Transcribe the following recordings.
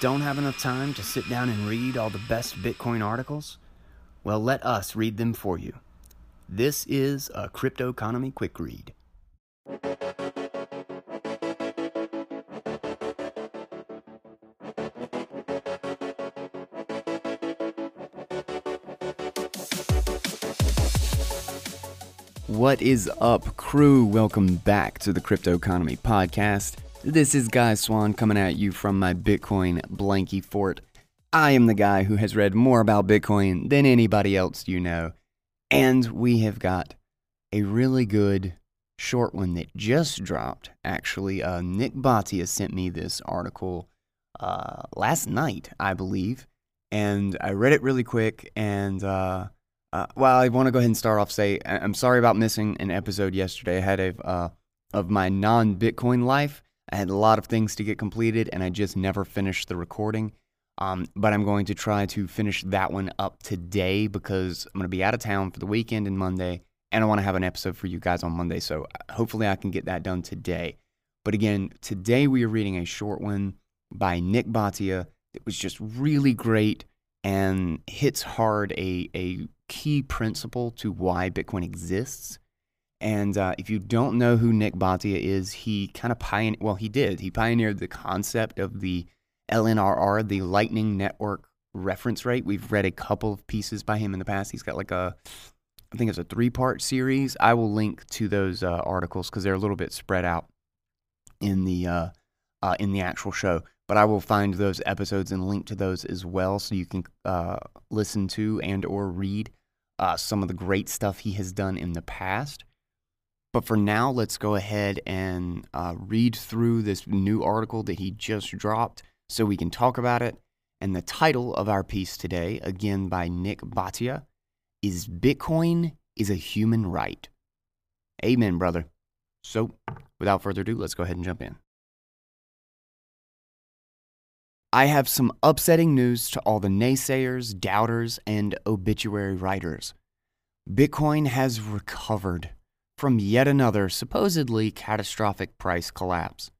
don't have enough time to sit down and read all the best Bitcoin articles? Well, let us read them for you. This is a Cryptoconomy Quick Read. What is up, crew? Welcome back to the Cryptoconomy Podcast. This is Guy Swan coming at you from my Bitcoin blankie fort. I am the guy who has read more about Bitcoin than anybody else you know. And we have got a really good short one that just dropped. Actually, uh, Nik Bhatia sent me this article uh, last night, I believe. And I read it really quick. And, uh, uh well, I want to go ahead and start off say I'm sorry about missing an episode yesterday. I had a, uh, of my non Bitcoin life. I had a lot of things to get completed, and I just never finished the recording. Um, but I'm going to try to finish that one up today because I'm going to be out of town for the weekend and Monday, and I want to have an episode for you guys on Monday. So uh, hopefully I can get that done today. But again, today we are reading a short one by Nik Bhatia that was just really great and hits hard a, a key principle to why Bitcoin exists and uh, if you don't know who Nik Bhatia is, he kind of pioneered, well, he did. He pioneered the concept of the LNRR, the Lightning Network Reference Rate. We've read a couple of pieces by him in the past. He's got like a, I think it's a three part series. I will link to those uh, articles because they're a little bit spread out in the, uh, uh, in the actual show. But I will find those episodes and link to those as well so you can uh, listen to and or read uh, some of the great stuff he has done in the past. But for now, let's go ahead and uh, read through this new article that he just dropped so we can talk about it. And the title of our piece today, again by Nik Bhatia, is Bitcoin is a Human Right. Amen, brother. So, without further ado, let's go ahead and jump in. I have some upsetting news to all the naysayers, doubters, and obituary writers. Bitcoin has recovered from yet another supposedly catastrophic price collapse.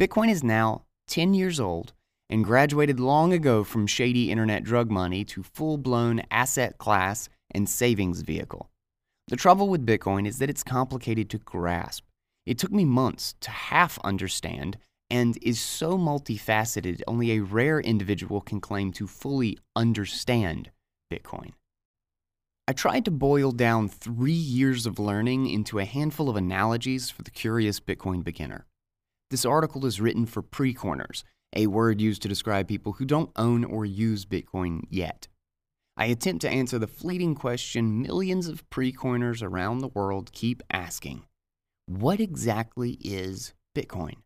Bitcoin is now 10 years old and graduated long ago from shady internet drug money to full blown asset class and savings vehicle. The trouble with Bitcoin is that it's complicated to grasp. It took me months to half understand and is so multifaceted, only a rare individual can claim to fully understand Bitcoin. I tried to boil down three years of learning into a handful of analogies for the curious Bitcoin beginner. This article is written for pre-coiners, a word used to describe people who don't own or use Bitcoin yet. I attempt to answer the fleeting question millions of pre-coiners around the world keep asking What exactly is Bitcoin?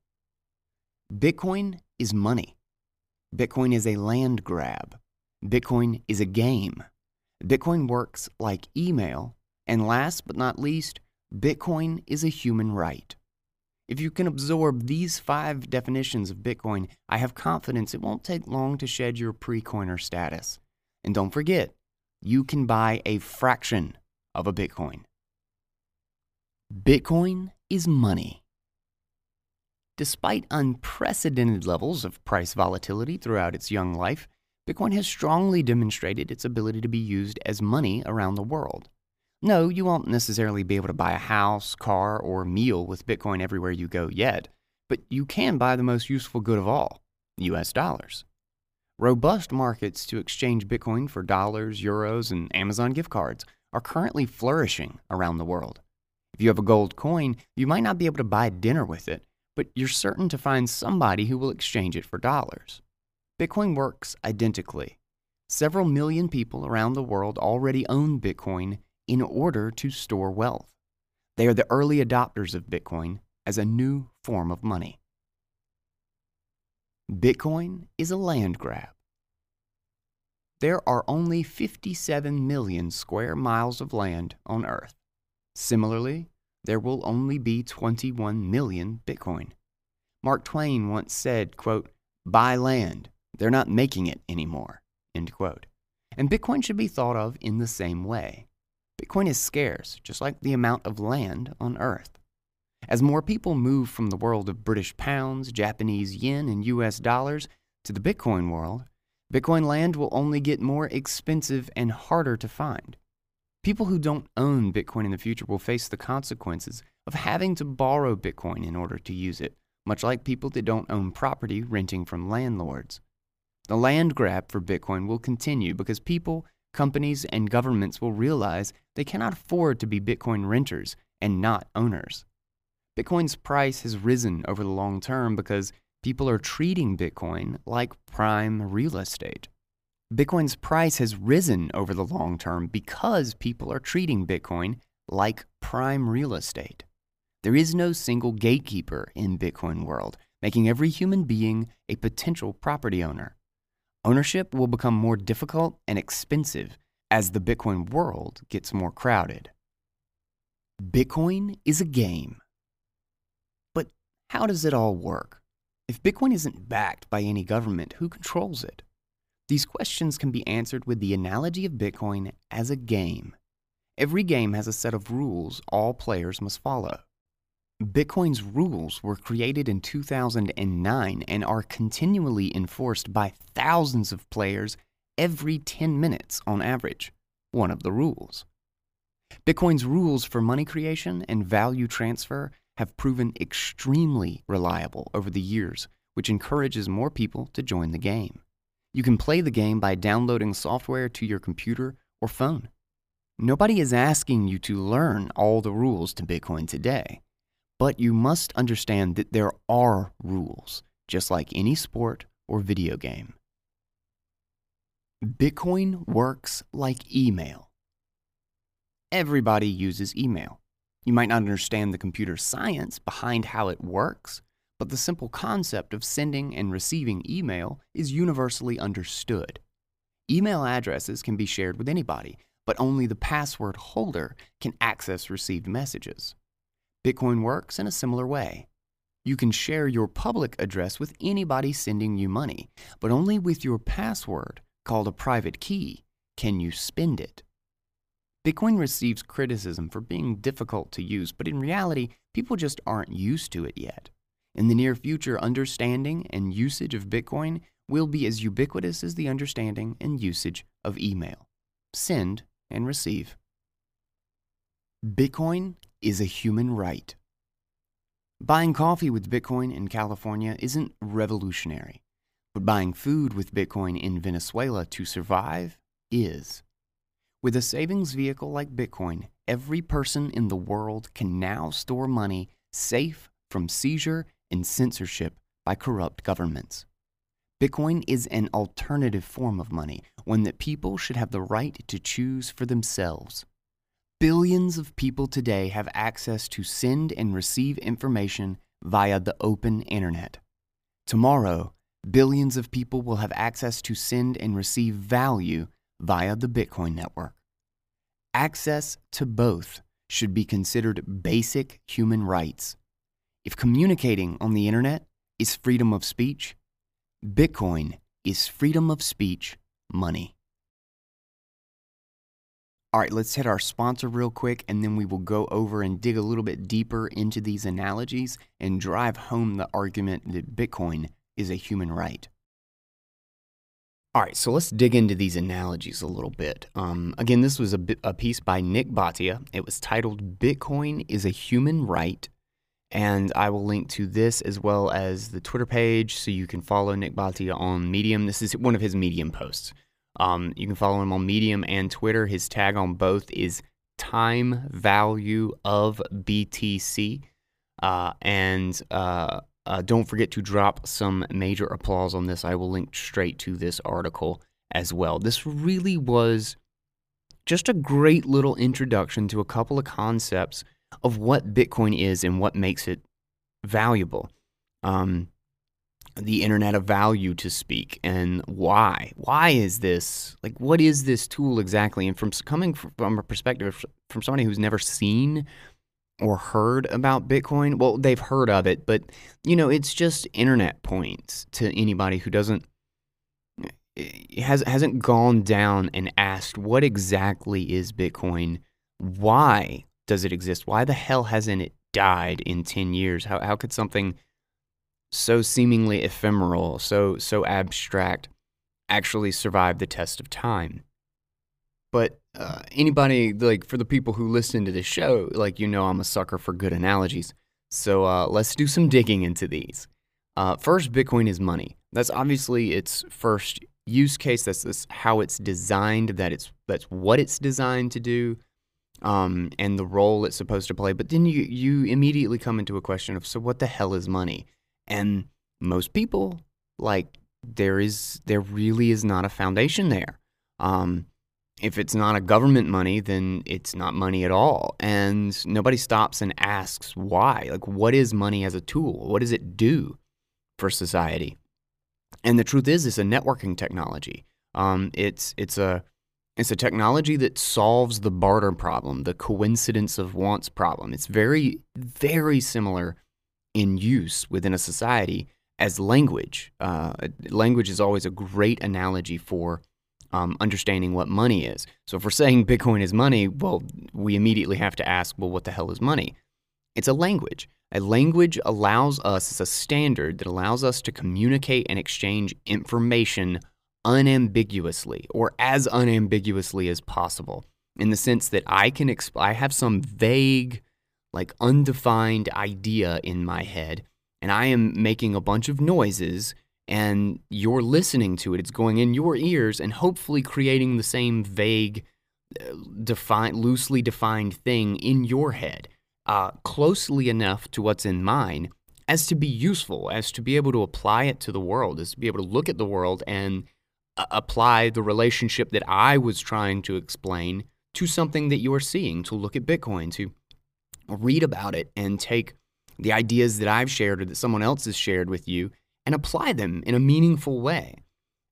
Bitcoin is money. Bitcoin is a land grab. Bitcoin is a game. Bitcoin works like email. And last but not least, Bitcoin is a human right. If you can absorb these five definitions of Bitcoin, I have confidence it won't take long to shed your pre coiner status. And don't forget, you can buy a fraction of a Bitcoin. Bitcoin is money. Despite unprecedented levels of price volatility throughout its young life, Bitcoin has strongly demonstrated its ability to be used as money around the world. No, you won't necessarily be able to buy a house, car, or meal with Bitcoin everywhere you go yet, but you can buy the most useful good of all US dollars. Robust markets to exchange Bitcoin for dollars, euros, and Amazon gift cards are currently flourishing around the world. If you have a gold coin, you might not be able to buy dinner with it, but you're certain to find somebody who will exchange it for dollars. Bitcoin works identically. Several million people around the world already own Bitcoin in order to store wealth. They are the early adopters of Bitcoin as a new form of money. Bitcoin is a land grab. There are only 57 million square miles of land on Earth. Similarly, there will only be 21 million Bitcoin. Mark Twain once said, quote, buy land, they're not making it anymore. End quote. And Bitcoin should be thought of in the same way. Bitcoin is scarce, just like the amount of land on Earth. As more people move from the world of British pounds, Japanese yen, and US dollars To the Bitcoin world, Bitcoin land will only get more expensive and harder to find. People who don't own Bitcoin in the future will face the consequences of having to borrow Bitcoin in order to use it, much like people that don't own property renting from landlords. The land grab for Bitcoin will continue because people, companies, and governments will realize they cannot afford to be Bitcoin renters and not owners. Bitcoin's price has risen over the long term because people are treating Bitcoin like prime real estate. Bitcoin's price has risen over the long term because people are treating Bitcoin like prime real estate. There is no single gatekeeper in Bitcoin world, making every human being a potential property owner. Ownership will become more difficult and expensive as the Bitcoin world gets more crowded. Bitcoin is a game. But how does it all work? If Bitcoin isn't backed by any government, who controls it? These questions can be answered with the analogy of Bitcoin as a game. Every game has a set of rules all players must follow. Bitcoin's rules were created in 2009 and are continually enforced by thousands of players every 10 minutes on average. One of the rules. Bitcoin's rules for money creation and value transfer have proven extremely reliable over the years, which encourages more people to join the game. You can play the game by downloading software to your computer or phone. Nobody is asking you to learn all the rules to Bitcoin today, but you must understand that there are rules, just like any sport or video game. Bitcoin works like email. Everybody uses email. You might not understand the computer science behind how it works, but the simple concept of sending and receiving email is universally understood. Email addresses can be shared with anybody, but only the password holder can access received messages. Bitcoin works in a similar way. You can share your public address with anybody sending you money, but only with your password, called a private key, can you spend it. Bitcoin receives criticism for being difficult to use, but in reality, people just aren't used to it yet. In the near future, understanding and usage of Bitcoin will be as ubiquitous as the understanding and usage of email. Send and receive. Bitcoin is a human right. Buying coffee with Bitcoin in California isn't revolutionary, but buying food with Bitcoin in Venezuela to survive is. With a savings vehicle like Bitcoin, every person in the world can now store money safe from seizure and censorship by corrupt governments. Bitcoin is an alternative form of money, one that people should have the right to choose for themselves. Billions of people today have access to send and receive information via the open internet. Tomorrow, billions of people will have access to send and receive value via the Bitcoin network. Access to both should be considered basic human rights. If communicating on the internet is freedom of speech, Bitcoin is freedom of speech money. All right, let's hit our sponsor real quick, and then we will go over and dig a little bit deeper into these analogies and drive home the argument that Bitcoin is a human right. All right, so let's dig into these analogies a little bit. Um, again, this was a, a piece by Nik Bhatia. It was titled Bitcoin is a Human Right. And I will link to this as well as the Twitter page so you can follow Nik Bhatia on Medium. This is one of his Medium posts. Um, you can follow him on Medium and Twitter. His tag on both is time value of BTC. Uh, and uh, uh, don't forget to drop some major applause on this. I will link straight to this article as well. This really was just a great little introduction to a couple of concepts of what Bitcoin is and what makes it valuable. Um, the internet of value to speak and why why is this like what is this tool exactly and from coming from a perspective from somebody who's never seen or heard about Bitcoin. Well, they've heard of it, but you know, it's just internet points to anybody who doesn't eh, has hasn't gone down and asked what exactly is Bitcoin? Why does it exist? Why the hell hasn't it died in 10 years? How how could something so seemingly ephemeral, so so abstract, actually survive the test of time. But uh, anybody like for the people who listen to this show, like you know, I'm a sucker for good analogies. So uh, let's do some digging into these. Uh, first, Bitcoin is money. That's obviously its first use case. That's, that's how it's designed. That it's that's what it's designed to do, um, and the role it's supposed to play. But then you you immediately come into a question of so what the hell is money? And most people like there is there really is not a foundation there. Um, if it's not a government money, then it's not money at all. And nobody stops and asks why. Like, what is money as a tool? What does it do for society? And the truth is, it's a networking technology. Um, it's it's a it's a technology that solves the barter problem, the coincidence of wants problem. It's very very similar in use within a society as language. Uh, language is always a great analogy for um, understanding what money is. So if we're saying Bitcoin is money, well, we immediately have to ask, well, what the hell is money? It's a language. A language allows us, it's a standard that allows us to communicate and exchange information unambiguously or as unambiguously as possible in the sense that I can exp- I have some vague like undefined idea in my head and I am making a bunch of noises and you're listening to it. It's going in your ears and hopefully creating the same vague, uh, defined, loosely defined thing in your head, uh, closely enough to what's in mine as to be useful, as to be able to apply it to the world, as to be able to look at the world and uh, apply the relationship that I was trying to explain to something that you're seeing, to look at Bitcoin, to read about it and take the ideas that I've shared or that someone else has shared with you and apply them in a meaningful way.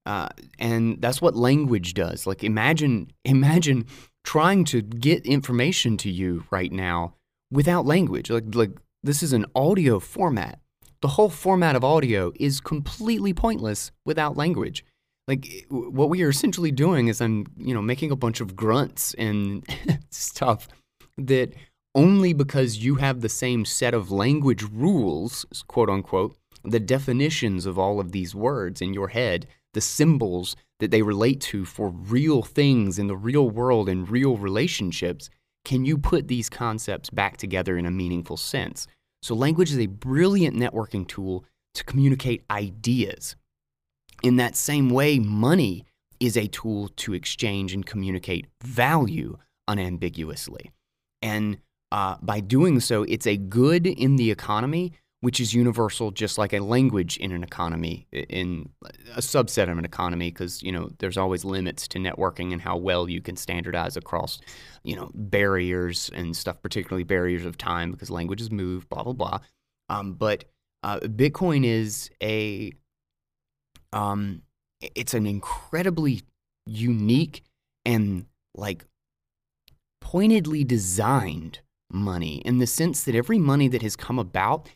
Uh, and that's what language does. Like imagine, imagine trying to get information to you right now without language. Like, like this is an audio format. The whole format of audio is completely pointless without language. Like what we are essentially doing is I'm, you know, making a bunch of grunts and stuff that only because you have the same set of language rules, quote unquote, the definitions of all of these words in your head, the symbols that they relate to for real things in the real world and real relationships, can you put these concepts back together in a meaningful sense? So, language is a brilliant networking tool to communicate ideas. In that same way, money is a tool to exchange and communicate value unambiguously. And uh, by doing so, it's a good in the economy, which is universal, just like a language in an economy, in a subset of an economy, because you know there's always limits to networking and how well you can standardize across, you know, barriers and stuff, particularly barriers of time, because languages move, blah blah blah. Um, but uh, Bitcoin is a, um, it's an incredibly unique and like pointedly designed money in the sense that every money that has come about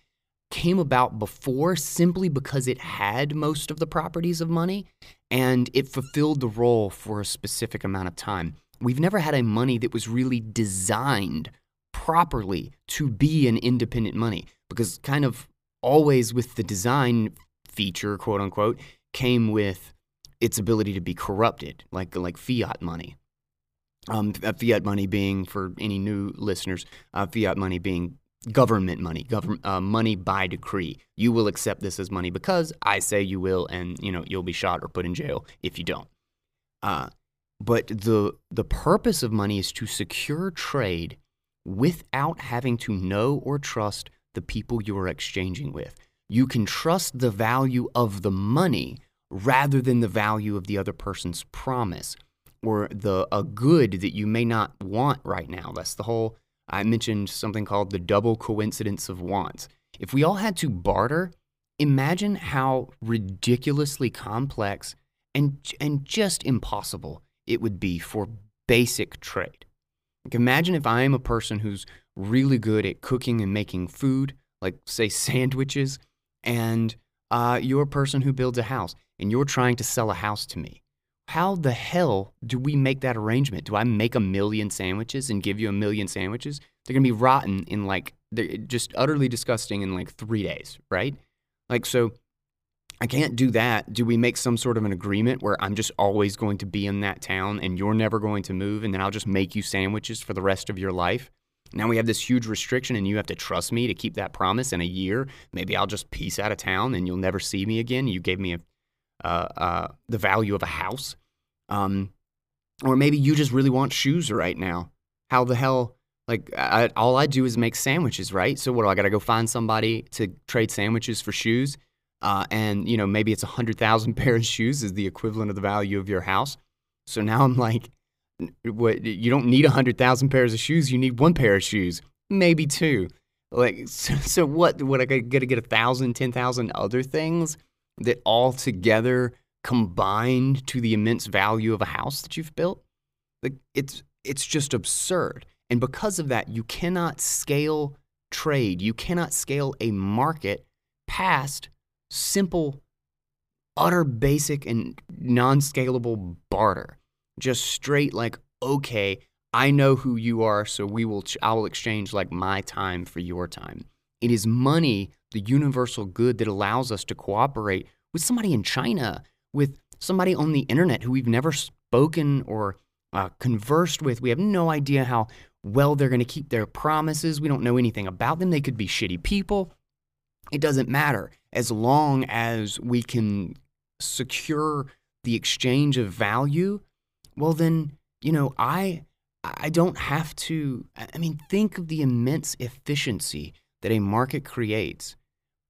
came about before simply because it had most of the properties of money and it fulfilled the role for a specific amount of time. We've never had a money that was really designed properly to be an independent money because kind of always with the design feature, quote unquote, came with its ability to be corrupted, like like fiat money. Um, fiat money being, for any new listeners, uh, fiat money being government money, government uh, money by decree. You will accept this as money because I say you will, and you know you'll be shot or put in jail if you don't. Uh, but the the purpose of money is to secure trade without having to know or trust the people you are exchanging with. You can trust the value of the money rather than the value of the other person's promise or the a good that you may not want right now. That's the whole I mentioned something called the double coincidence of wants. If we all had to barter, imagine how ridiculously complex and and just impossible it would be for basic trade. Like imagine if I am a person who's really good at cooking and making food, like say sandwiches, and uh, you're a person who builds a house and you're trying to sell a house to me how the hell do we make that arrangement? Do I make a million sandwiches and give you a million sandwiches? They're gonna be rotten in like, they're just utterly disgusting in like three days, right? Like, so I can't do that. Do we make some sort of an agreement where I'm just always going to be in that town and you're never going to move and then I'll just make you sandwiches for the rest of your life? Now we have this huge restriction and you have to trust me to keep that promise in a year. Maybe I'll just peace out of town and you'll never see me again. You gave me a, uh, uh, the value of a house. Um, or maybe you just really want shoes right now. How the hell? Like, I, all I do is make sandwiches, right? So, what do I got to go find somebody to trade sandwiches for shoes? Uh, and you know maybe it's a hundred thousand pair of shoes is the equivalent of the value of your house. So now I'm like, what? You don't need a hundred thousand pairs of shoes. You need one pair of shoes, maybe two. Like so, so what? What I got to get a thousand, ten thousand other things that all together combined to the immense value of a house that you've built. Like it's it's just absurd. And because of that, you cannot scale trade. You cannot scale a market past simple, utter basic and non scalable barter. Just straight, like, okay, I know who you are, so we will, ch- I will exchange like my time for your time. It is money, the universal good that allows us to cooperate with somebody in China, with somebody on the internet who we've never spoken or uh, conversed with. We have no idea how well they're going to keep their promises. We don't know anything about them. They could be shitty people. It doesn't matter as long as we can secure the exchange of value. Well, then, you know, I I don't have to. I mean, think of the immense efficiency that a market creates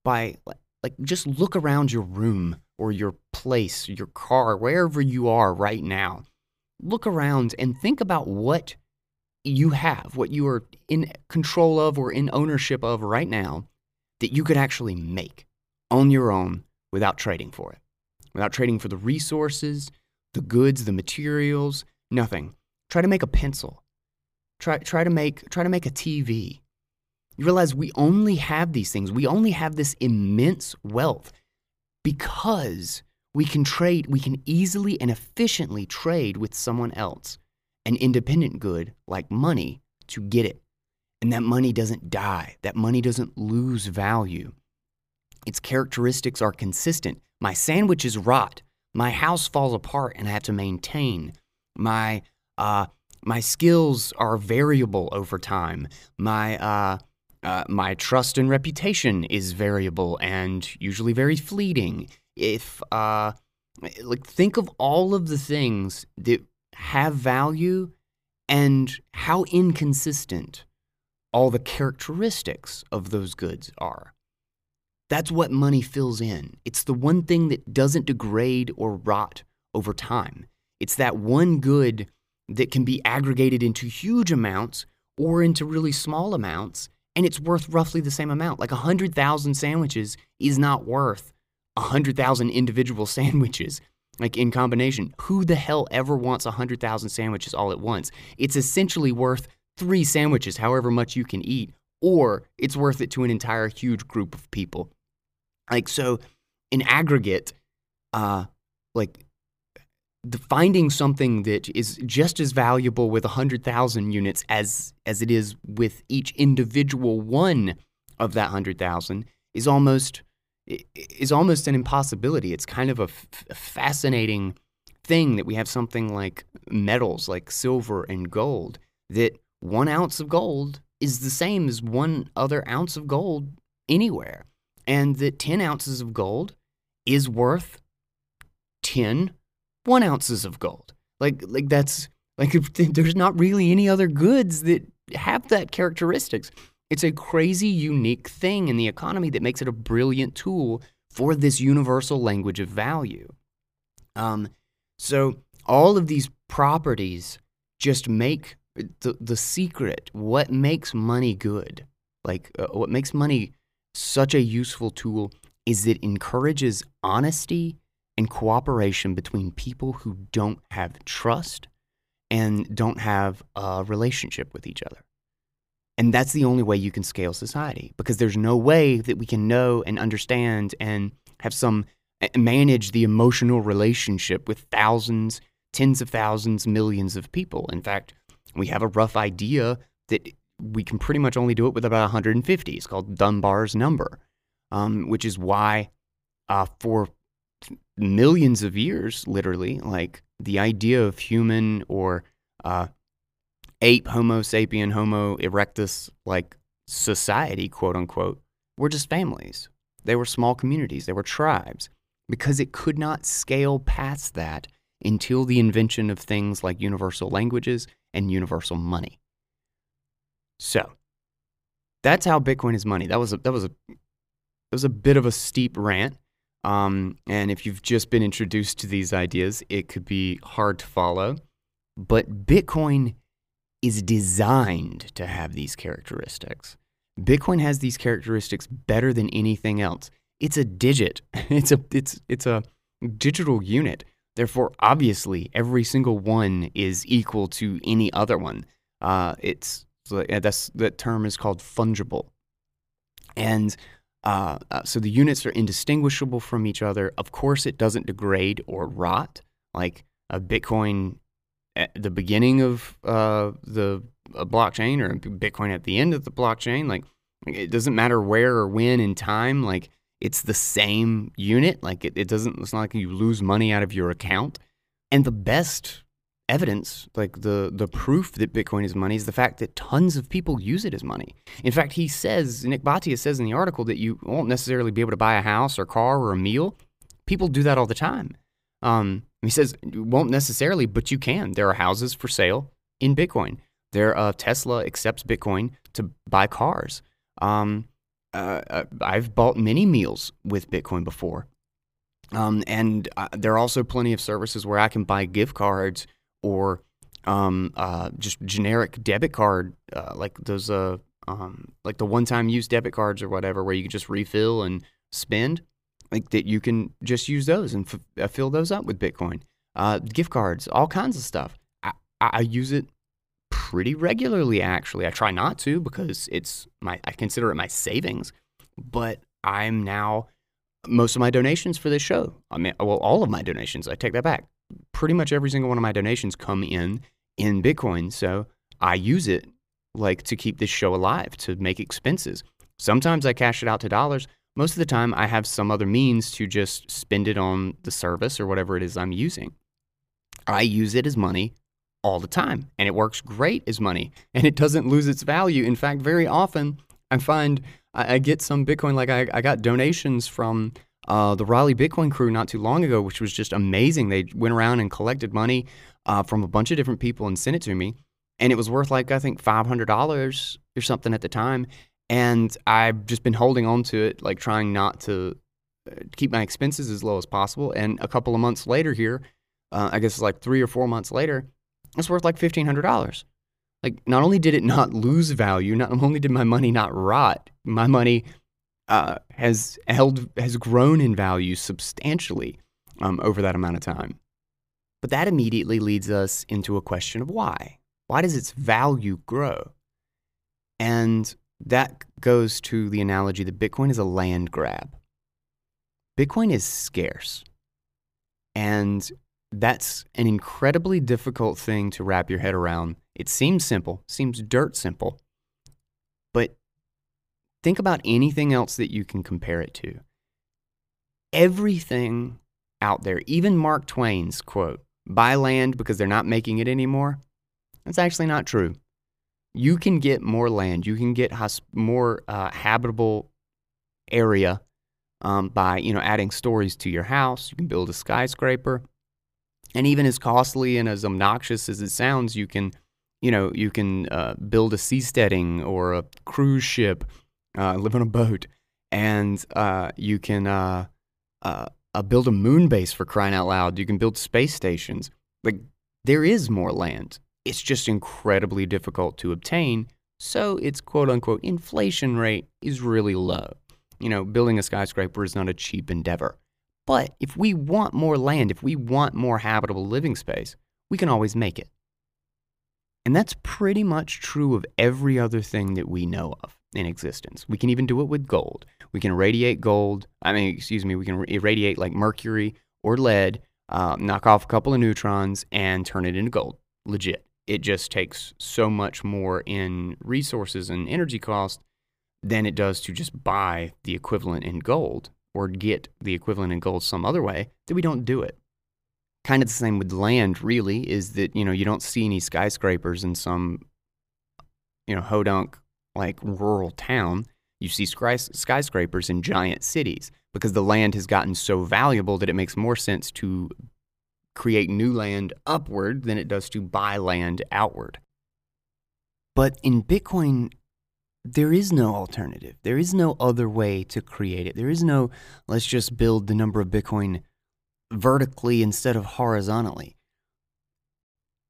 by like just look around your room or your place, your car, wherever you are right now. Look around and think about what you have, what you are in control of or in ownership of right now that you could actually make on your own without trading for it, without trading for the resources, the goods, the materials, nothing. Try to make a pencil. Try, try, to make, try to make a TV. You realize we only have these things. We only have this immense wealth because we can trade, we can easily and efficiently trade with someone else, an independent good like money, to get it. And that money doesn't die, that money doesn't lose value. Its characteristics are consistent. My sandwiches rot, my house falls apart and I have to maintain. My, uh, my skills are variable over time. My, uh, uh, my trust and reputation is variable and usually very fleeting. If, uh, like, think of all of the things that have value and how inconsistent all the characteristics of those goods are. That's what money fills in. It's the one thing that doesn't degrade or rot over time. It's that one good that can be aggregated into huge amounts or into really small amounts, and it's worth roughly the same amount. Like 100,000 sandwiches is not worth 100,000 individual sandwiches, like in combination. Who the hell ever wants 100,000 sandwiches all at once? It's essentially worth three sandwiches, however much you can eat, or it's worth it to an entire huge group of people. Like, so in aggregate, uh, like finding something that is just as valuable with 100,000 units as, as it is with each individual one of that 100,000 is almost is almost an impossibility. It's kind of a, f- a fascinating thing that we have something like metals like silver and gold that one ounce of gold is the same as one other ounce of gold anywhere. And that 10 ounces of gold is worth 10 one ounces of gold. Like, like that's like there's not really any other goods that have that characteristics. It's a crazy unique thing in the economy that makes it a brilliant tool for this universal language of value. Um, so all of these properties just make the the secret, what makes money good, like uh, what makes money such a useful tool, is it encourages honesty and cooperation between people who don't have trust and don't have a relationship with each other. And that's the only way you can scale society because there's no way that we can know and understand and have some manage the emotional relationship with thousands, tens of thousands, millions of people. In fact, we have a rough idea that we can pretty much only do it with about 150. It's called Dunbar's number. um, which is why uh, for millions of years, literally, like the idea of human or uh, ape, Homo sapien, Homo erectus, like society, quote unquote, were just families. They were small communities, they were tribes, because it could not scale past that until the invention of things like universal languages and universal money. So, that's how Bitcoin is money. That was a, that was a that was a bit of a steep rant. Um, and if you've just been introduced to these ideas, it could be hard to follow. But Bitcoin is designed to have these characteristics. Bitcoin has these characteristics better than anything else. It's a digit. It's a it's it's a digital unit. Therefore, obviously, every single one is equal to any other one. Uh, it's that's that term is called fungible, and uh, uh, so the units are indistinguishable from each other. Of course, it doesn't degrade or rot like a Bitcoin at the beginning of uh, the blockchain or Bitcoin at the end of the blockchain. Like it doesn't matter where or when in time. Like it's the same unit. Like it, it doesn't. It's not like you lose money out of your account. And the best evidence, like the the proof that Bitcoin is money, is the fact that tons of people use it as money. In fact, he says Nik Bhatia says in the article that you won't necessarily be able to buy a house or car or a meal. People do that all the time. Um, he says won't necessarily, but you can. There are houses for sale in Bitcoin. There, uh, Tesla accepts Bitcoin to buy cars. Um, uh, uh I've bought many meals with Bitcoin before. Um, and uh, there are also plenty of services where I can buy gift cards or um, uh, just generic debit card, uh, like those, uh, um, like the one-time use debit cards or whatever, where you can just refill and spend like that you can just use those and f- uh, fill those up with Bitcoin. Uh, gift cards, all kinds of stuff. I, I use it pretty regularly, actually. I try not to because it's my, I consider it my savings, but I'm now, most of my donations for this show, I mean, well, all of my donations, I take that back. Pretty much every single one of my donations come in in Bitcoin. So I use it like to keep this show alive, to make expenses. Sometimes I cash it out to dollars most of the time I have some other means to just spend it on the service or whatever it is I'm using. I use it as money all the time and it works great as money and it doesn't lose its value. In fact, very often I find I, get some Bitcoin, like I, I got donations from uh, the Raleigh Bitcoin crew not too long ago, which was just amazing. They went around and collected money uh, from a bunch of different people and sent it to me. And it was worth like, I think, $500 or something at the time. And I've just been holding on to it, like trying not to uh, keep my expenses as low as possible. And a couple of months later here, uh, I guess it's like three or four months later, it's worth like $1,500. Like, not only did it not lose value, not only did my money not rot, my money uh, has held has grown in value substantially um, over that amount of time. But that immediately leads us into a question of why. Why does its value grow? And that goes to the analogy that Bitcoin is a land grab. Bitcoin is scarce. And that's an incredibly difficult thing to wrap your head around. It seems simple, seems dirt simple. But think about anything else that you can compare it to. Everything out there, even Mark Twain's quote, buy land because they're not making it anymore, that's actually not true you can get more land, you can get more uh, habitable area um, by you know adding stories to your house. You can build a skyscraper, and even as costly and as obnoxious as it sounds, you can you know you can uh, build a seasteading or a cruise ship, uh, live on a boat, and uh, you can uh, uh, build a moon base for crying out loud. You can build space stations. Like there is more land it's just incredibly difficult to obtain. So its quote unquote inflation rate is really low. You know, building a skyscraper is not a cheap endeavor. But if we want more land, if we want more habitable living space, we can always make it. And that's pretty much true of every other thing that we know of in existence. We can even do it with gold. We can irradiate gold. I mean, excuse me, we can irradiate like mercury or lead, uh, knock off a couple of neutrons, and turn it into gold. Legit it just takes so much more in resources and energy cost than it does to just buy the equivalent in gold or get the equivalent in gold some other way, that we don't do it. Kind of the same with land, really, is that, you know, you don't see any skyscrapers in some, you know, hodunk like rural town. You see skyscrapers in giant cities because the land has gotten so valuable that it makes more sense to create new land upward than it does to buy land outward. But in Bitcoin, there is no alternative. There is no other way to create it. There is no, let's just build the number of Bitcoin vertically instead of horizontally.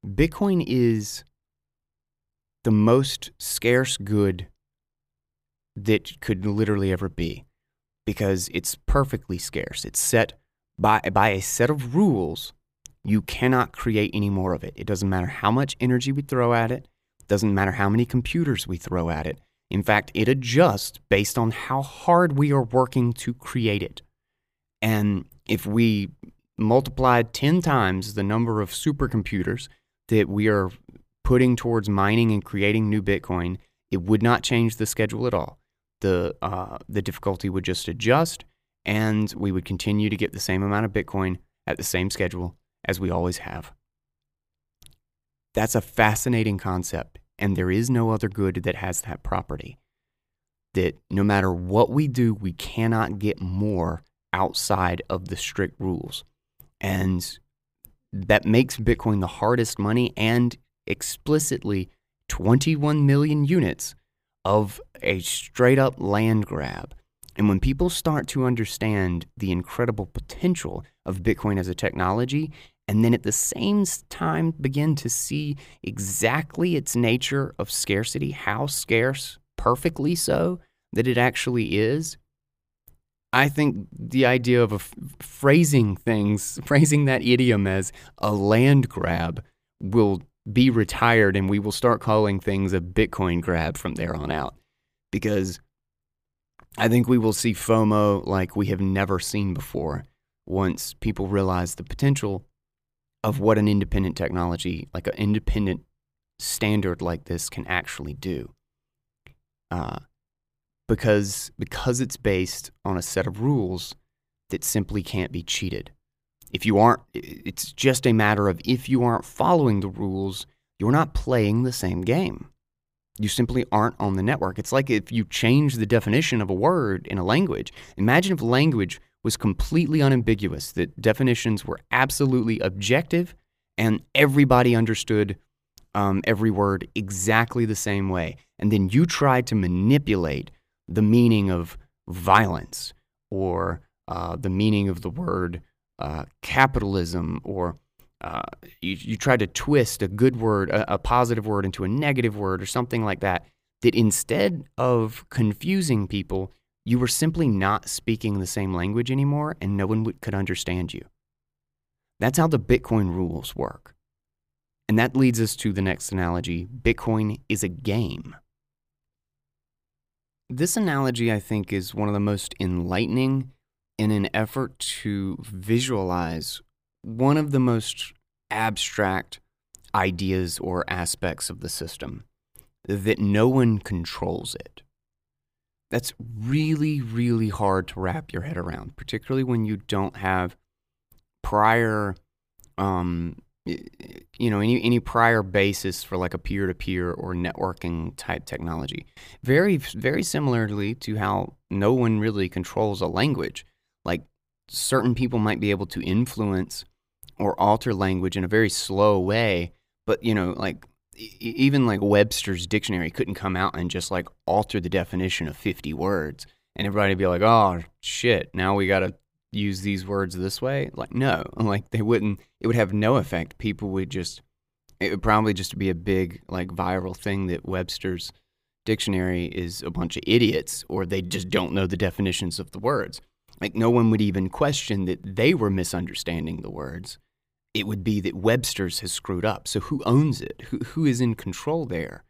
Bitcoin is the most scarce good that could literally ever be because it's perfectly scarce. It's set by, by a set of rules. You cannot create any more of it. It doesn't matter how much energy we throw at it, it doesn't matter how many computers we throw at it. In fact, it adjusts based on how hard we are working to create it. And if we multiplied 10 times the number of supercomputers that we are putting towards mining and creating new Bitcoin, it would not change the schedule at all. The, uh, the difficulty would just adjust, and we would continue to get the same amount of Bitcoin at the same schedule as we always have. That's a fascinating concept, and there is no other good that has that property. That no matter what we do, we cannot get more outside of the strict rules. And that makes Bitcoin the hardest money and explicitly 21 million units of a straight up land grab. And when people start to understand the incredible potential of Bitcoin as a technology, and then at the same time begin to see exactly its nature of scarcity, how scarce, perfectly so, that it actually is, I think the idea of phrasing things, phrasing that idiom as a land grab will be retired and we will start calling things a Bitcoin grab from there on out. Because I think we will see FOMO like we have never seen before once people realize the potential of what an independent technology, like an independent standard like this, can actually do. Uh, because because it's based on a set of rules that simply can't be cheated. If you aren't it's just a matter of if you aren't following the rules, you're not playing the same game. You simply aren't on the network. It's like if you change the definition of a word in a language. Imagine if language was completely unambiguous, that definitions were absolutely objective and everybody understood um, every word exactly the same way. And then you tried to manipulate the meaning of violence or uh, the meaning of the word uh, capitalism or uh, you, you try to twist a good word, a, a positive word, into a negative word or something like that, that instead of confusing people, you were simply not speaking the same language anymore and no one would, could understand you. That's how the Bitcoin rules work. And that leads us to the next analogy Bitcoin is a game. This analogy, I think, is one of the most enlightening in an effort to visualize one of the most abstract ideas or aspects of the system that no one controls it. That's really, really hard to wrap your head around, particularly when you don't have prior um, you know any any prior basis for like a peer to peer or networking type technology. Very very similarly to how no one really controls a language. Certain people might be able to influence or alter language in a very slow way, but you know like even like Webster's dictionary couldn't come out and just like alter the definition of 50 words and everybody would be like, "Oh shit, now we got to use these words this way? Like, no, like they wouldn't, it would have no effect. People would just, it would probably just be a big, like, viral thing that Webster's dictionary is a bunch of idiots or they just don't know the definitions of the words. Like, no one would even question that they were misunderstanding the words. It would be that Webster's has screwed up. So, who owns it? Who, who is in control there?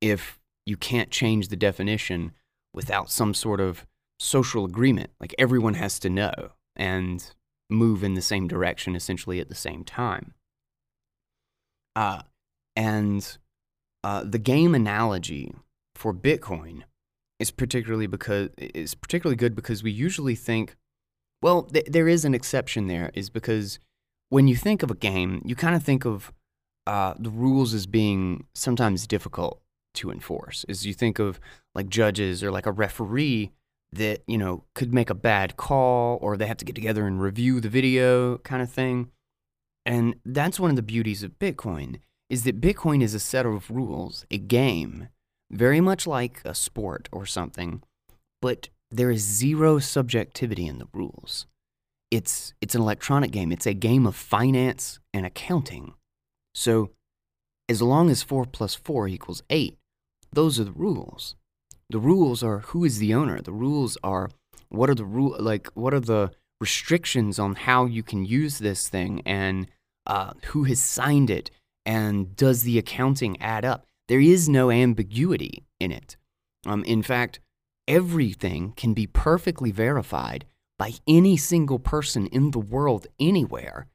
If you can't change the definition without some sort of social agreement. Like everyone has to know and move in the same direction essentially at the same time. Uh, and uh, the game analogy for Bitcoin is particularly because is particularly good because we usually think, well, th- there is an exception there, is because when you think of a game, you kind of think of uh, the rules as being sometimes difficult to enforce. As you think of like judges or like a referee that you know could make a bad call or they have to get together and review the video kind of thing. And that's one of the beauties of Bitcoin is that Bitcoin is a set of rules, a game, very much like a sport or something, but there is zero subjectivity in the rules. It's it's an electronic game. It's a game of finance and accounting. So as long as 4 plus 4 equals 8, those are the rules. The rules are who is the owner. The rules are what are the rule like what are the restrictions on how you can use this thing and uh, who has signed it and does the accounting add up? There is no ambiguity in it. Um, in fact, everything can be perfectly verified by any single person in the world anywhere.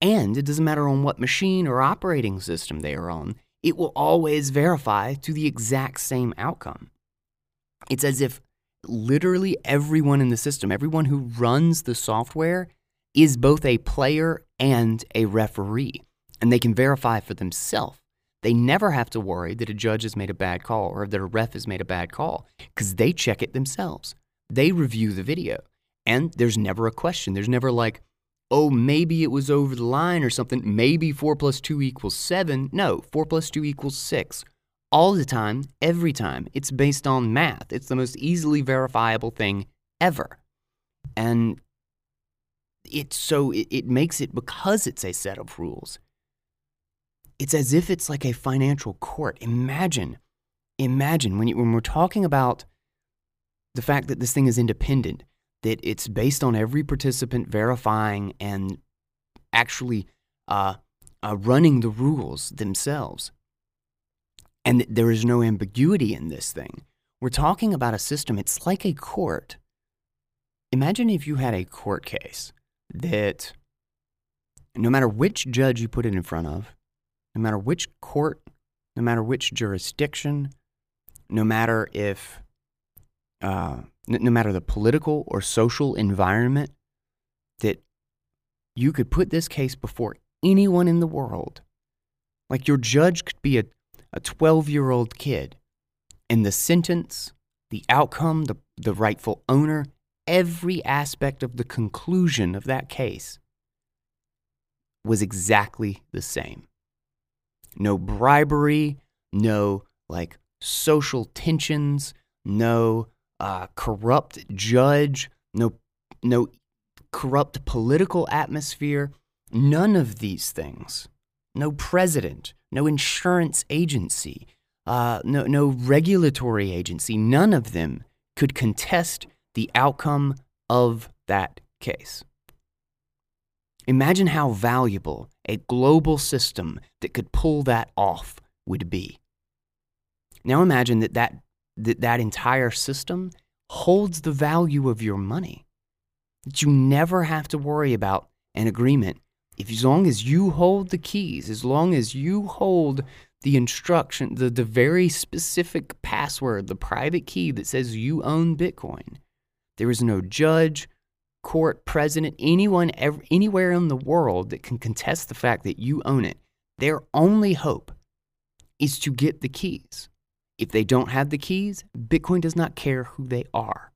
And it doesn't matter on what machine or operating system they are on, it will always verify to the exact same outcome. It's as if literally everyone in the system, everyone who runs the software, is both a player and a referee, and they can verify for themselves. They never have to worry that a judge has made a bad call or that a ref has made a bad call because they check it themselves. They review the video, and there's never a question. There's never like, oh, maybe it was over the line or something. Maybe 4 plus 2 equals 7. No, 4 plus 2 equals 6 all the time, every time. It's based on math. It's the most easily verifiable thing ever. And it's so it, it makes it because it's a set of rules. It's as if it's like a financial court. Imagine, imagine when, you, when we're talking about the fact that this thing is independent, that it's based on every participant verifying and actually uh, uh, running the rules themselves and that there is no ambiguity in this thing. We're talking about a system, it's like a court. Imagine if you had a court case that no matter which judge you put it in front of, no matter which court, no matter which jurisdiction, no matter if, uh, no matter the political or social environment, that you could put this case before anyone in the world. Like your judge could be a a 12 year old kid. And the sentence, the outcome, the, the rightful owner, every aspect of the conclusion of that case was exactly the same. No bribery, no like social tensions, no uh, corrupt judge, no, no corrupt political atmosphere, none of these things. No president, no insurance agency, uh, no, no regulatory agency, none of them could contest the outcome of that case. Imagine how valuable a global system that could pull that off would be. Now imagine that that, that, that entire system holds the value of your money, that you never have to worry about an agreement if as long as you hold the keys, as long as you hold the instruction, the, the very specific password, the private key that says you own Bitcoin, there is no judge, court, president, anyone anywhere in the world that can contest the fact that you own it. Their only hope is to get the keys. If they don't have the keys, Bitcoin does not care who they are.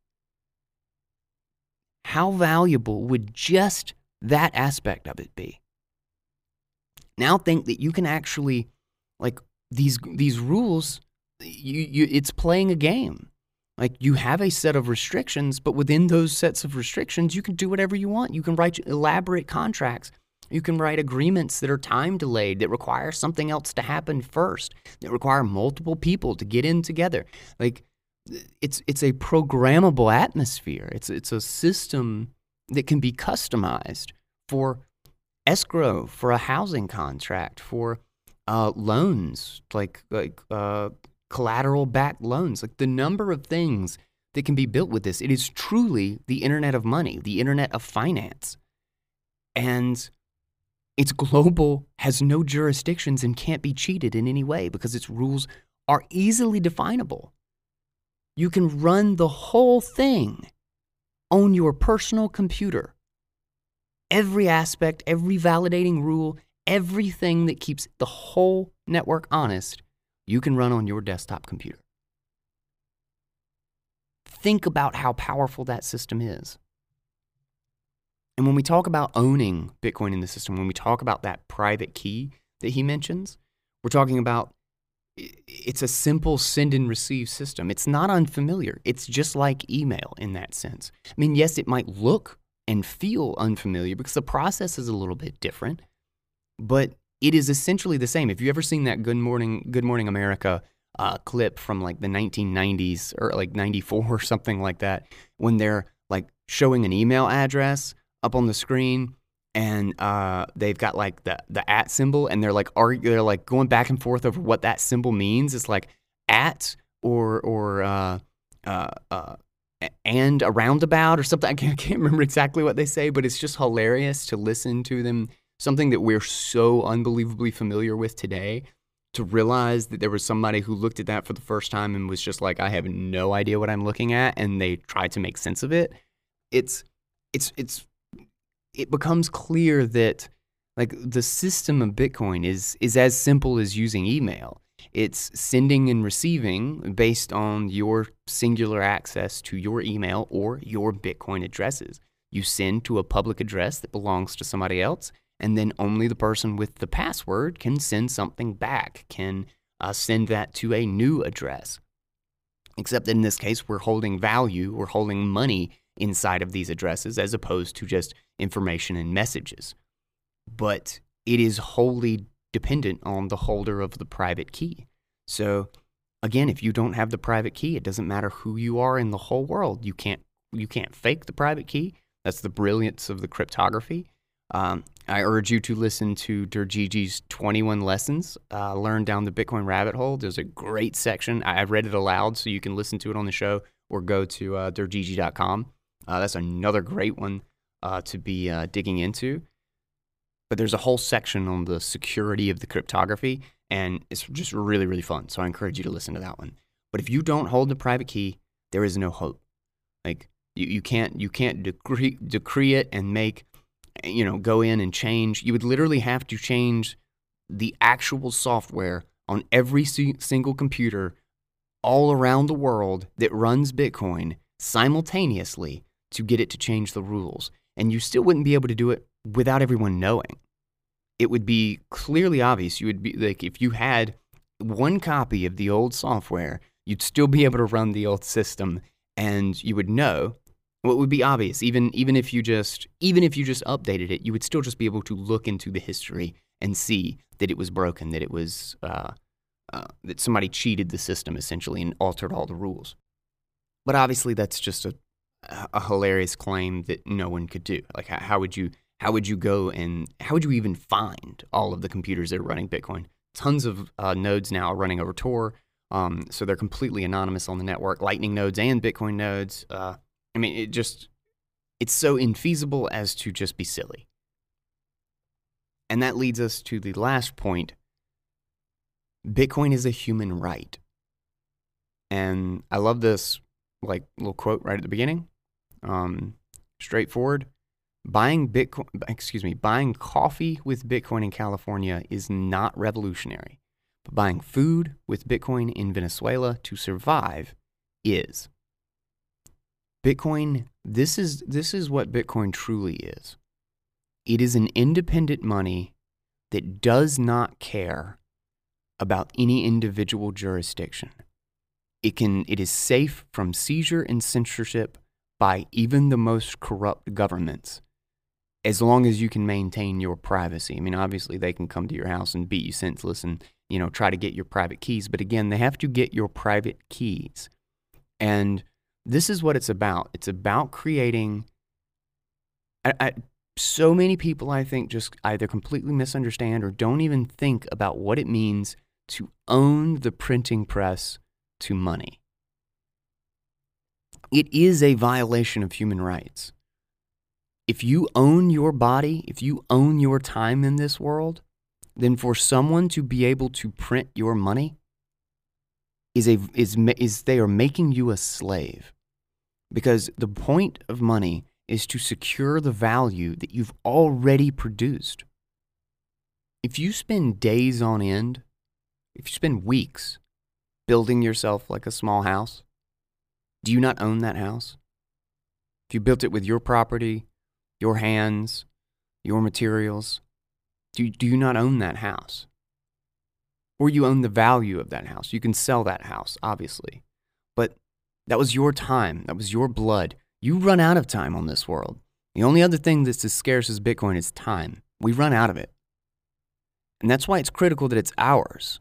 How valuable would just that aspect of it be. Now think that you can actually like these these rules you, you it's playing a game. Like you have a set of restrictions, but within those sets of restrictions, you can do whatever you want. You can write elaborate contracts. You can write agreements that are time delayed, that require something else to happen first, that require multiple people to get in together. Like it's it's a programmable atmosphere. It's it's a system that can be customized for escrow, for a housing contract, for uh, loans, like like uh, collateral backed loans, like the number of things that can be built with this. It is truly the internet of money, the internet of finance. And it's global, has no jurisdictions, and can't be cheated in any way because its rules are easily definable. You can run the whole thing on your personal computer. Every aspect, every validating rule, everything that keeps the whole network honest, you can run on your desktop computer. Think about how powerful that system is. And when we talk about owning Bitcoin in the system, when we talk about that private key that he mentions, we're talking about it's a simple send and receive system. It's not unfamiliar. It's just like email in that sense. I mean, yes, it might look and feel unfamiliar because the process is a little bit different, but it is essentially the same. If you ever seen that Good Morning Good Morning America uh, clip from like the 1990s or like 94 or something like that, when they're like showing an email address up on the screen and uh, they've got like the the at symbol, and they're like argue, they're like going back and forth over what that symbol means. It's like at or or uh, uh, uh and a roundabout or something. I can't, I can't remember exactly what they say, but it's just hilarious to listen to them. Something that we're so unbelievably familiar with today. To realize that there was somebody who looked at that for the first time and was just like, I have no idea what I'm looking at, and they tried to make sense of it. It's it's it's it becomes clear that like the system of Bitcoin is is as simple as using email. It's sending and receiving based on your singular access to your email or your Bitcoin addresses. You send to a public address that belongs to somebody else, and then only the person with the password can send something back, can uh, send that to a new address. Except in this case, we're holding value, we're holding money inside of these addresses as opposed to just information and messages. But it is wholly dependent on the holder of the private key. So again, if you don't have the private key, it doesn't matter who you are in the whole world. You can't you can't fake the private key. That's the brilliance of the cryptography. Um, I urge you to listen to Dergigi's 21 lessons uh, learned down the Bitcoin rabbit hole. There's a great section. I, have read it aloud, so you can listen to it on the show or go to uh, dergigi.com. Uh, that's another great one uh, to be uh, digging into. But there's a whole section on the security of the cryptography, and it's just really, really fun. So I encourage you to listen to that one. But if you don't hold the private key, there is no hope. Like you, you can't you can't decree decree it and make you know go in and change. You would literally have to change the actual software on every single computer all around the world that runs Bitcoin simultaneously to get it to change the rules. And you still wouldn't be able to do it without everyone knowing. It would be clearly obvious. You would be like, if you had one copy of the old software, you'd still be able to run the old system and you would know what would be obvious even even if you just even if you just updated it you would still just be able to look into the history and see that it was broken that it was uh, uh, that somebody cheated the system essentially and altered all the rules but obviously that's just a a hilarious claim that no one could do. Like, how, how, would you how would you go and how would you even find all of the computers that are running Bitcoin? Tons of uh, nodes now are running over Tor, um, so they're completely anonymous on the network. Lightning nodes and Bitcoin nodes. I mean, it just it's so infeasible as to just be silly. And that leads us to the last point. Bitcoin is a human right. And I love this like little quote right at the beginning um, straightforward. Buying Bitcoin, excuse me, buying coffee with Bitcoin in California is not revolutionary, but buying food with Bitcoin in Venezuela to survive is. Bitcoin, this is this is what Bitcoin truly is. It is an independent money that does not care about any individual jurisdiction. It can it is safe from seizure and censorship by even the most corrupt governments as long as you can maintain your privacy. I mean, obviously they can come to your house and beat you senseless and, you know, try to get your private keys, but again, they have to get your private keys. And this is what it's about. It's about creating I, I, so many people I think just either completely misunderstand or don't even think about what it means to own the printing press to money it is a violation of human rights. If you own your body, if you own your time in this world, then for someone to be able to print your money, is a is is they are making you a slave. Because the point of money is to secure the value that you've already produced. If you spend days on end, if you spend weeks building yourself like a small house, do you not own that house? If you built it with your property, your hands, your materials, do you, do you not own that house? Or you own the value of that house. You can sell that house, obviously. That was your time, that was your blood. You run out of time on this world. The only other thing that's as scarce as Bitcoin is time. We run out of it. And that's why it's critical that it's ours.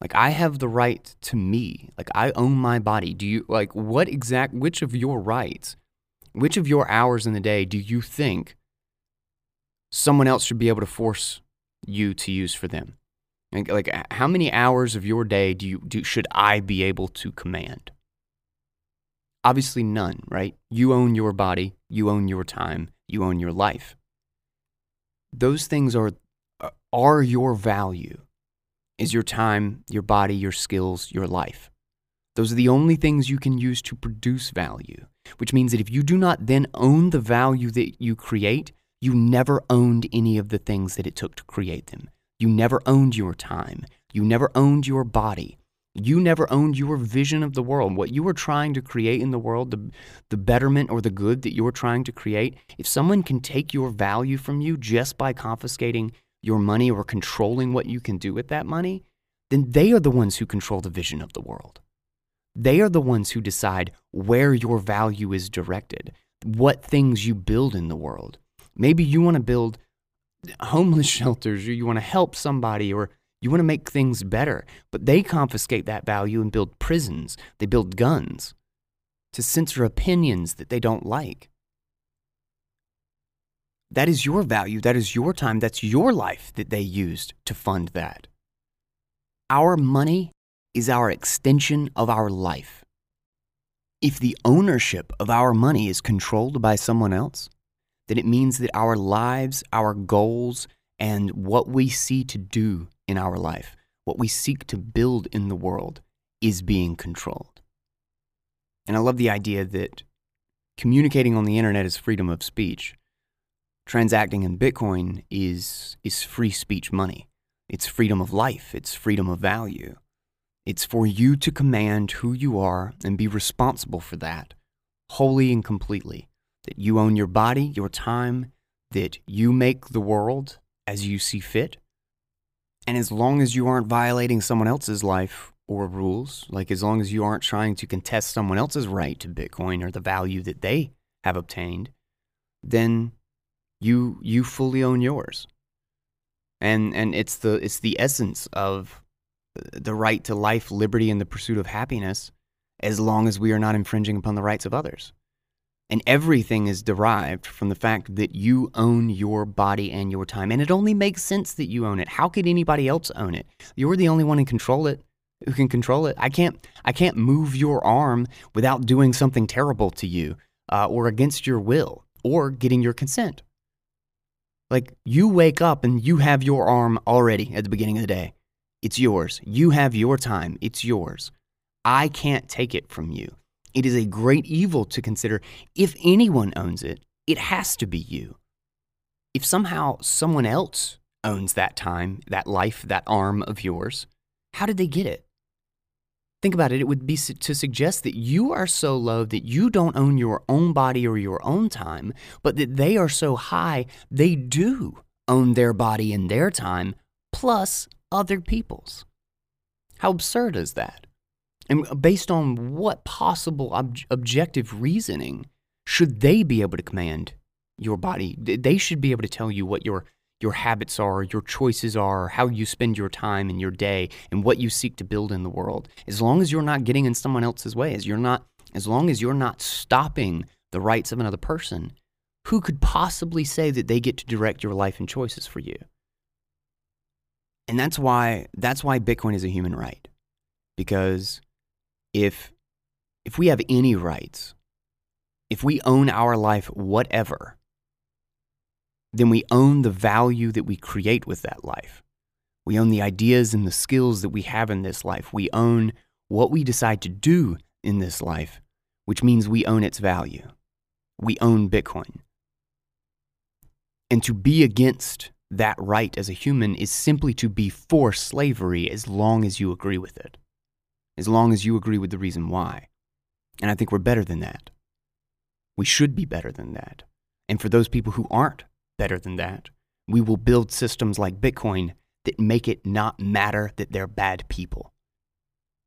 Like I have the right to me. Like I own my body. Do you like what exact which of your rights, which of your hours in the day do you think someone else should be able to force you to use for them? Like, like how many hours of your day do you do should I be able to command? Obviously none, right? You own your body, you own your time, you own your life. Those things are are your value is your time, your body, your skills, your life. Those are the only things you can use to produce value, which means that if you do not then own the value that you create, you never owned any of the things that it took to create them. You never owned your time. You never owned your body. You never owned your vision of the world. What you were trying to create in the world, the, the betterment or the good that you were trying to create, if someone can take your value from you just by confiscating your money or controlling what you can do with that money, then they are the ones who control the vision of the world. They are the ones who decide where your value is directed, what things you build in the world. Maybe you want to build homeless shelters or you want to help somebody or you want to make things better, but they confiscate that value and build prisons. They build guns to censor opinions that they don't like. That is your value. That is your time. That's your life that they used to fund that. Our money is our extension of our life. If the ownership of our money is controlled by someone else, then it means that our lives, our goals, and what we see to do in our life, what we seek to build in the world, is being controlled. And I love the idea that communicating on the internet is freedom of speech transacting in Bitcoin is, is free speech money. It's freedom of life, it's freedom of value. It's for you to command who you are and be responsible for that wholly and completely. That you own your body, your time, that you make the world as you see fit. And as long as you aren't violating someone else's life or rules, like as long as you aren't trying to contest someone else's right to Bitcoin or the value that they have obtained, then you you fully own yours. And and it's the it's the essence of the right to life, liberty, and the pursuit of happiness, as long as we are not infringing upon the rights of others. And everything is derived from the fact that you own your body and your time. And it only makes sense that you own it. How could anybody else own it? You're the only one who control it who can control it. I can't I can't move your arm without doing something terrible to you uh, or against your will or getting your consent. Like you wake up and you have your arm already at the beginning of the day. It's yours. You have your time. It's yours. I can't take it from you. It is a great evil to consider. If anyone owns it, it has to be you. If somehow someone else owns that time, that life, that arm of yours, how did they get it? Think about it, it would be to suggest that you are so low that you don't own your own body or your own time, but that they are so high they do own their body and their time, plus other people's. How absurd is that? And based on what possible ob- objective reasoning should they be able to command your body? They should be able to tell you what your your habits are, your choices are, how you spend your time and your day, and what you seek to build in the world. As long as you're not getting in someone else's way, as you're not, as long as you're not stopping the rights of another person, who could possibly say that they get to direct your life and choices for you? And that's why that's why Bitcoin is a human right. Because if if we have any rights, if we own our life whatever, then we own the value that we create with that life. We own the ideas and the skills that we have in this life. We own what we decide to do in this life, which means we own its value. We own Bitcoin. And to be against that right as a human is simply to be for slavery as long as you agree with it, as long as you agree with the reason why. And I think we're better than that. We should be better than that. And for those people who aren't better than that, we will build systems like Bitcoin that make it not matter that they're bad people.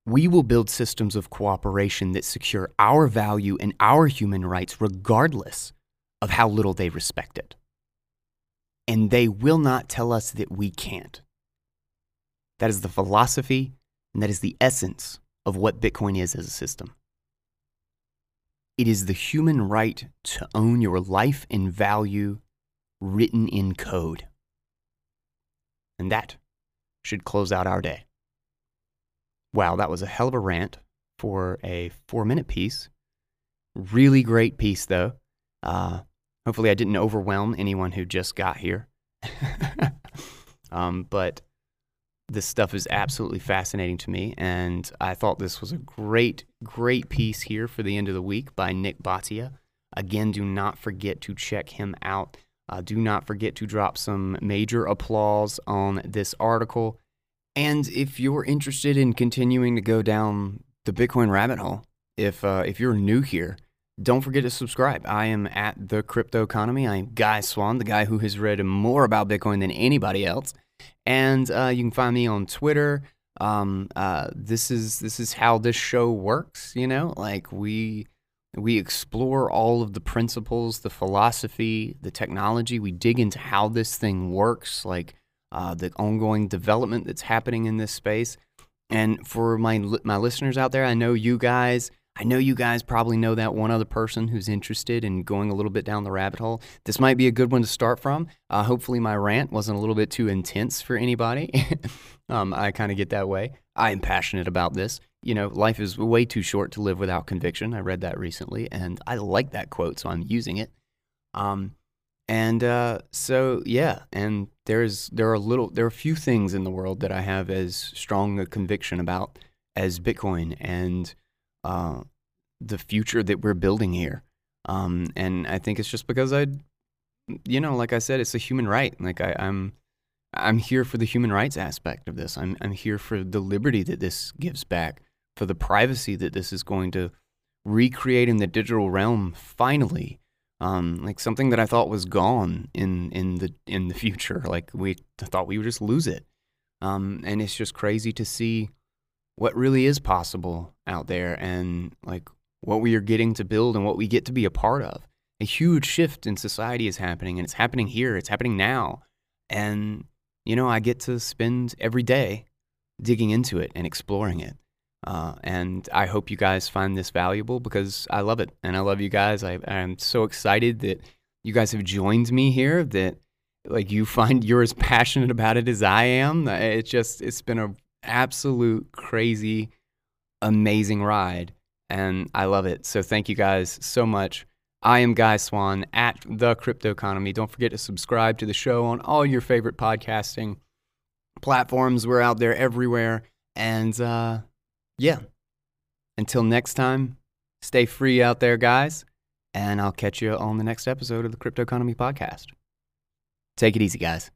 We will build systems of cooperation that secure our value and our human rights regardless of how little they respect it. And they will not tell us that we can't. That is the philosophy and that is the essence of what Bitcoin is as a system. It is the human right to own your life and value written in code. And that should close out our day. Wow, that was a hell of a rant for a four minute piece. Really great piece, though. Uh, hopefully, I didn't overwhelm anyone who just got here. um, but this stuff is absolutely fascinating to me, and I thought this was a great, great piece here for the end of the week by Nik Bhatia. Again, do not forget to check him out. Uh, do not forget to drop some major applause on this article. And if you're interested in continuing to go down the Bitcoin rabbit hole, if uh, if you're new here, don't forget to subscribe. I am at the Cryptoconomy. I am Guy Swan, the guy who has read more about Bitcoin than anybody else. And uh, you can find me on Twitter. Um, uh, this is this is how this show works. You know, like we we explore all of the principles, the philosophy, the technology. We dig into how this thing works, like uh, the ongoing development that's happening in this space. And for my my listeners out there, I know you guys I know you guys probably know that one other person who's interested in going a little bit down the rabbit hole. This might be a good one to start from. Uh, hopefully, my rant wasn't a little bit too intense for anybody. um, I kind of get that way. I am passionate about this. You know, life is way too short to live without conviction. I read that recently, and I like that quote, so I'm using it. Um, and uh, so, yeah, and there's there are little there are a few things in the world that I have as strong a conviction about as Bitcoin and uh, the future that we're building here. Um, and I think it's just because I, you know, like I said, it's a human right. Like I, I'm, I'm here for the human rights aspect of this. I'm, I'm here for the liberty that this gives back, for the privacy that this is going to recreate in the digital realm. Finally, um, like something that I thought was gone in in the in the future. Like we thought we would just lose it. Um, and it's just crazy to see what really is possible out there and like what we are getting to build and what we get to be a part of. A huge shift in society is happening and it's happening here, it's happening now. And, you know, I get to spend every day digging into it and exploring it. Uh, and I hope you guys find this valuable because I love it and I love you guys. I, I'm so excited that you guys have joined me here, that like you find you're as passionate about it as I am. It's just, it's been a absolute crazy, amazing ride. And I love it. So thank you guys so much. I am Guy Swan at The Cryptoconomy. Don't forget to subscribe to the show on all your favorite podcasting platforms. We're out there everywhere. And uh, yeah, until next time, stay free out there, guys. And I'll catch you on the next episode of the Cryptoconomy Podcast. Take it easy, guys.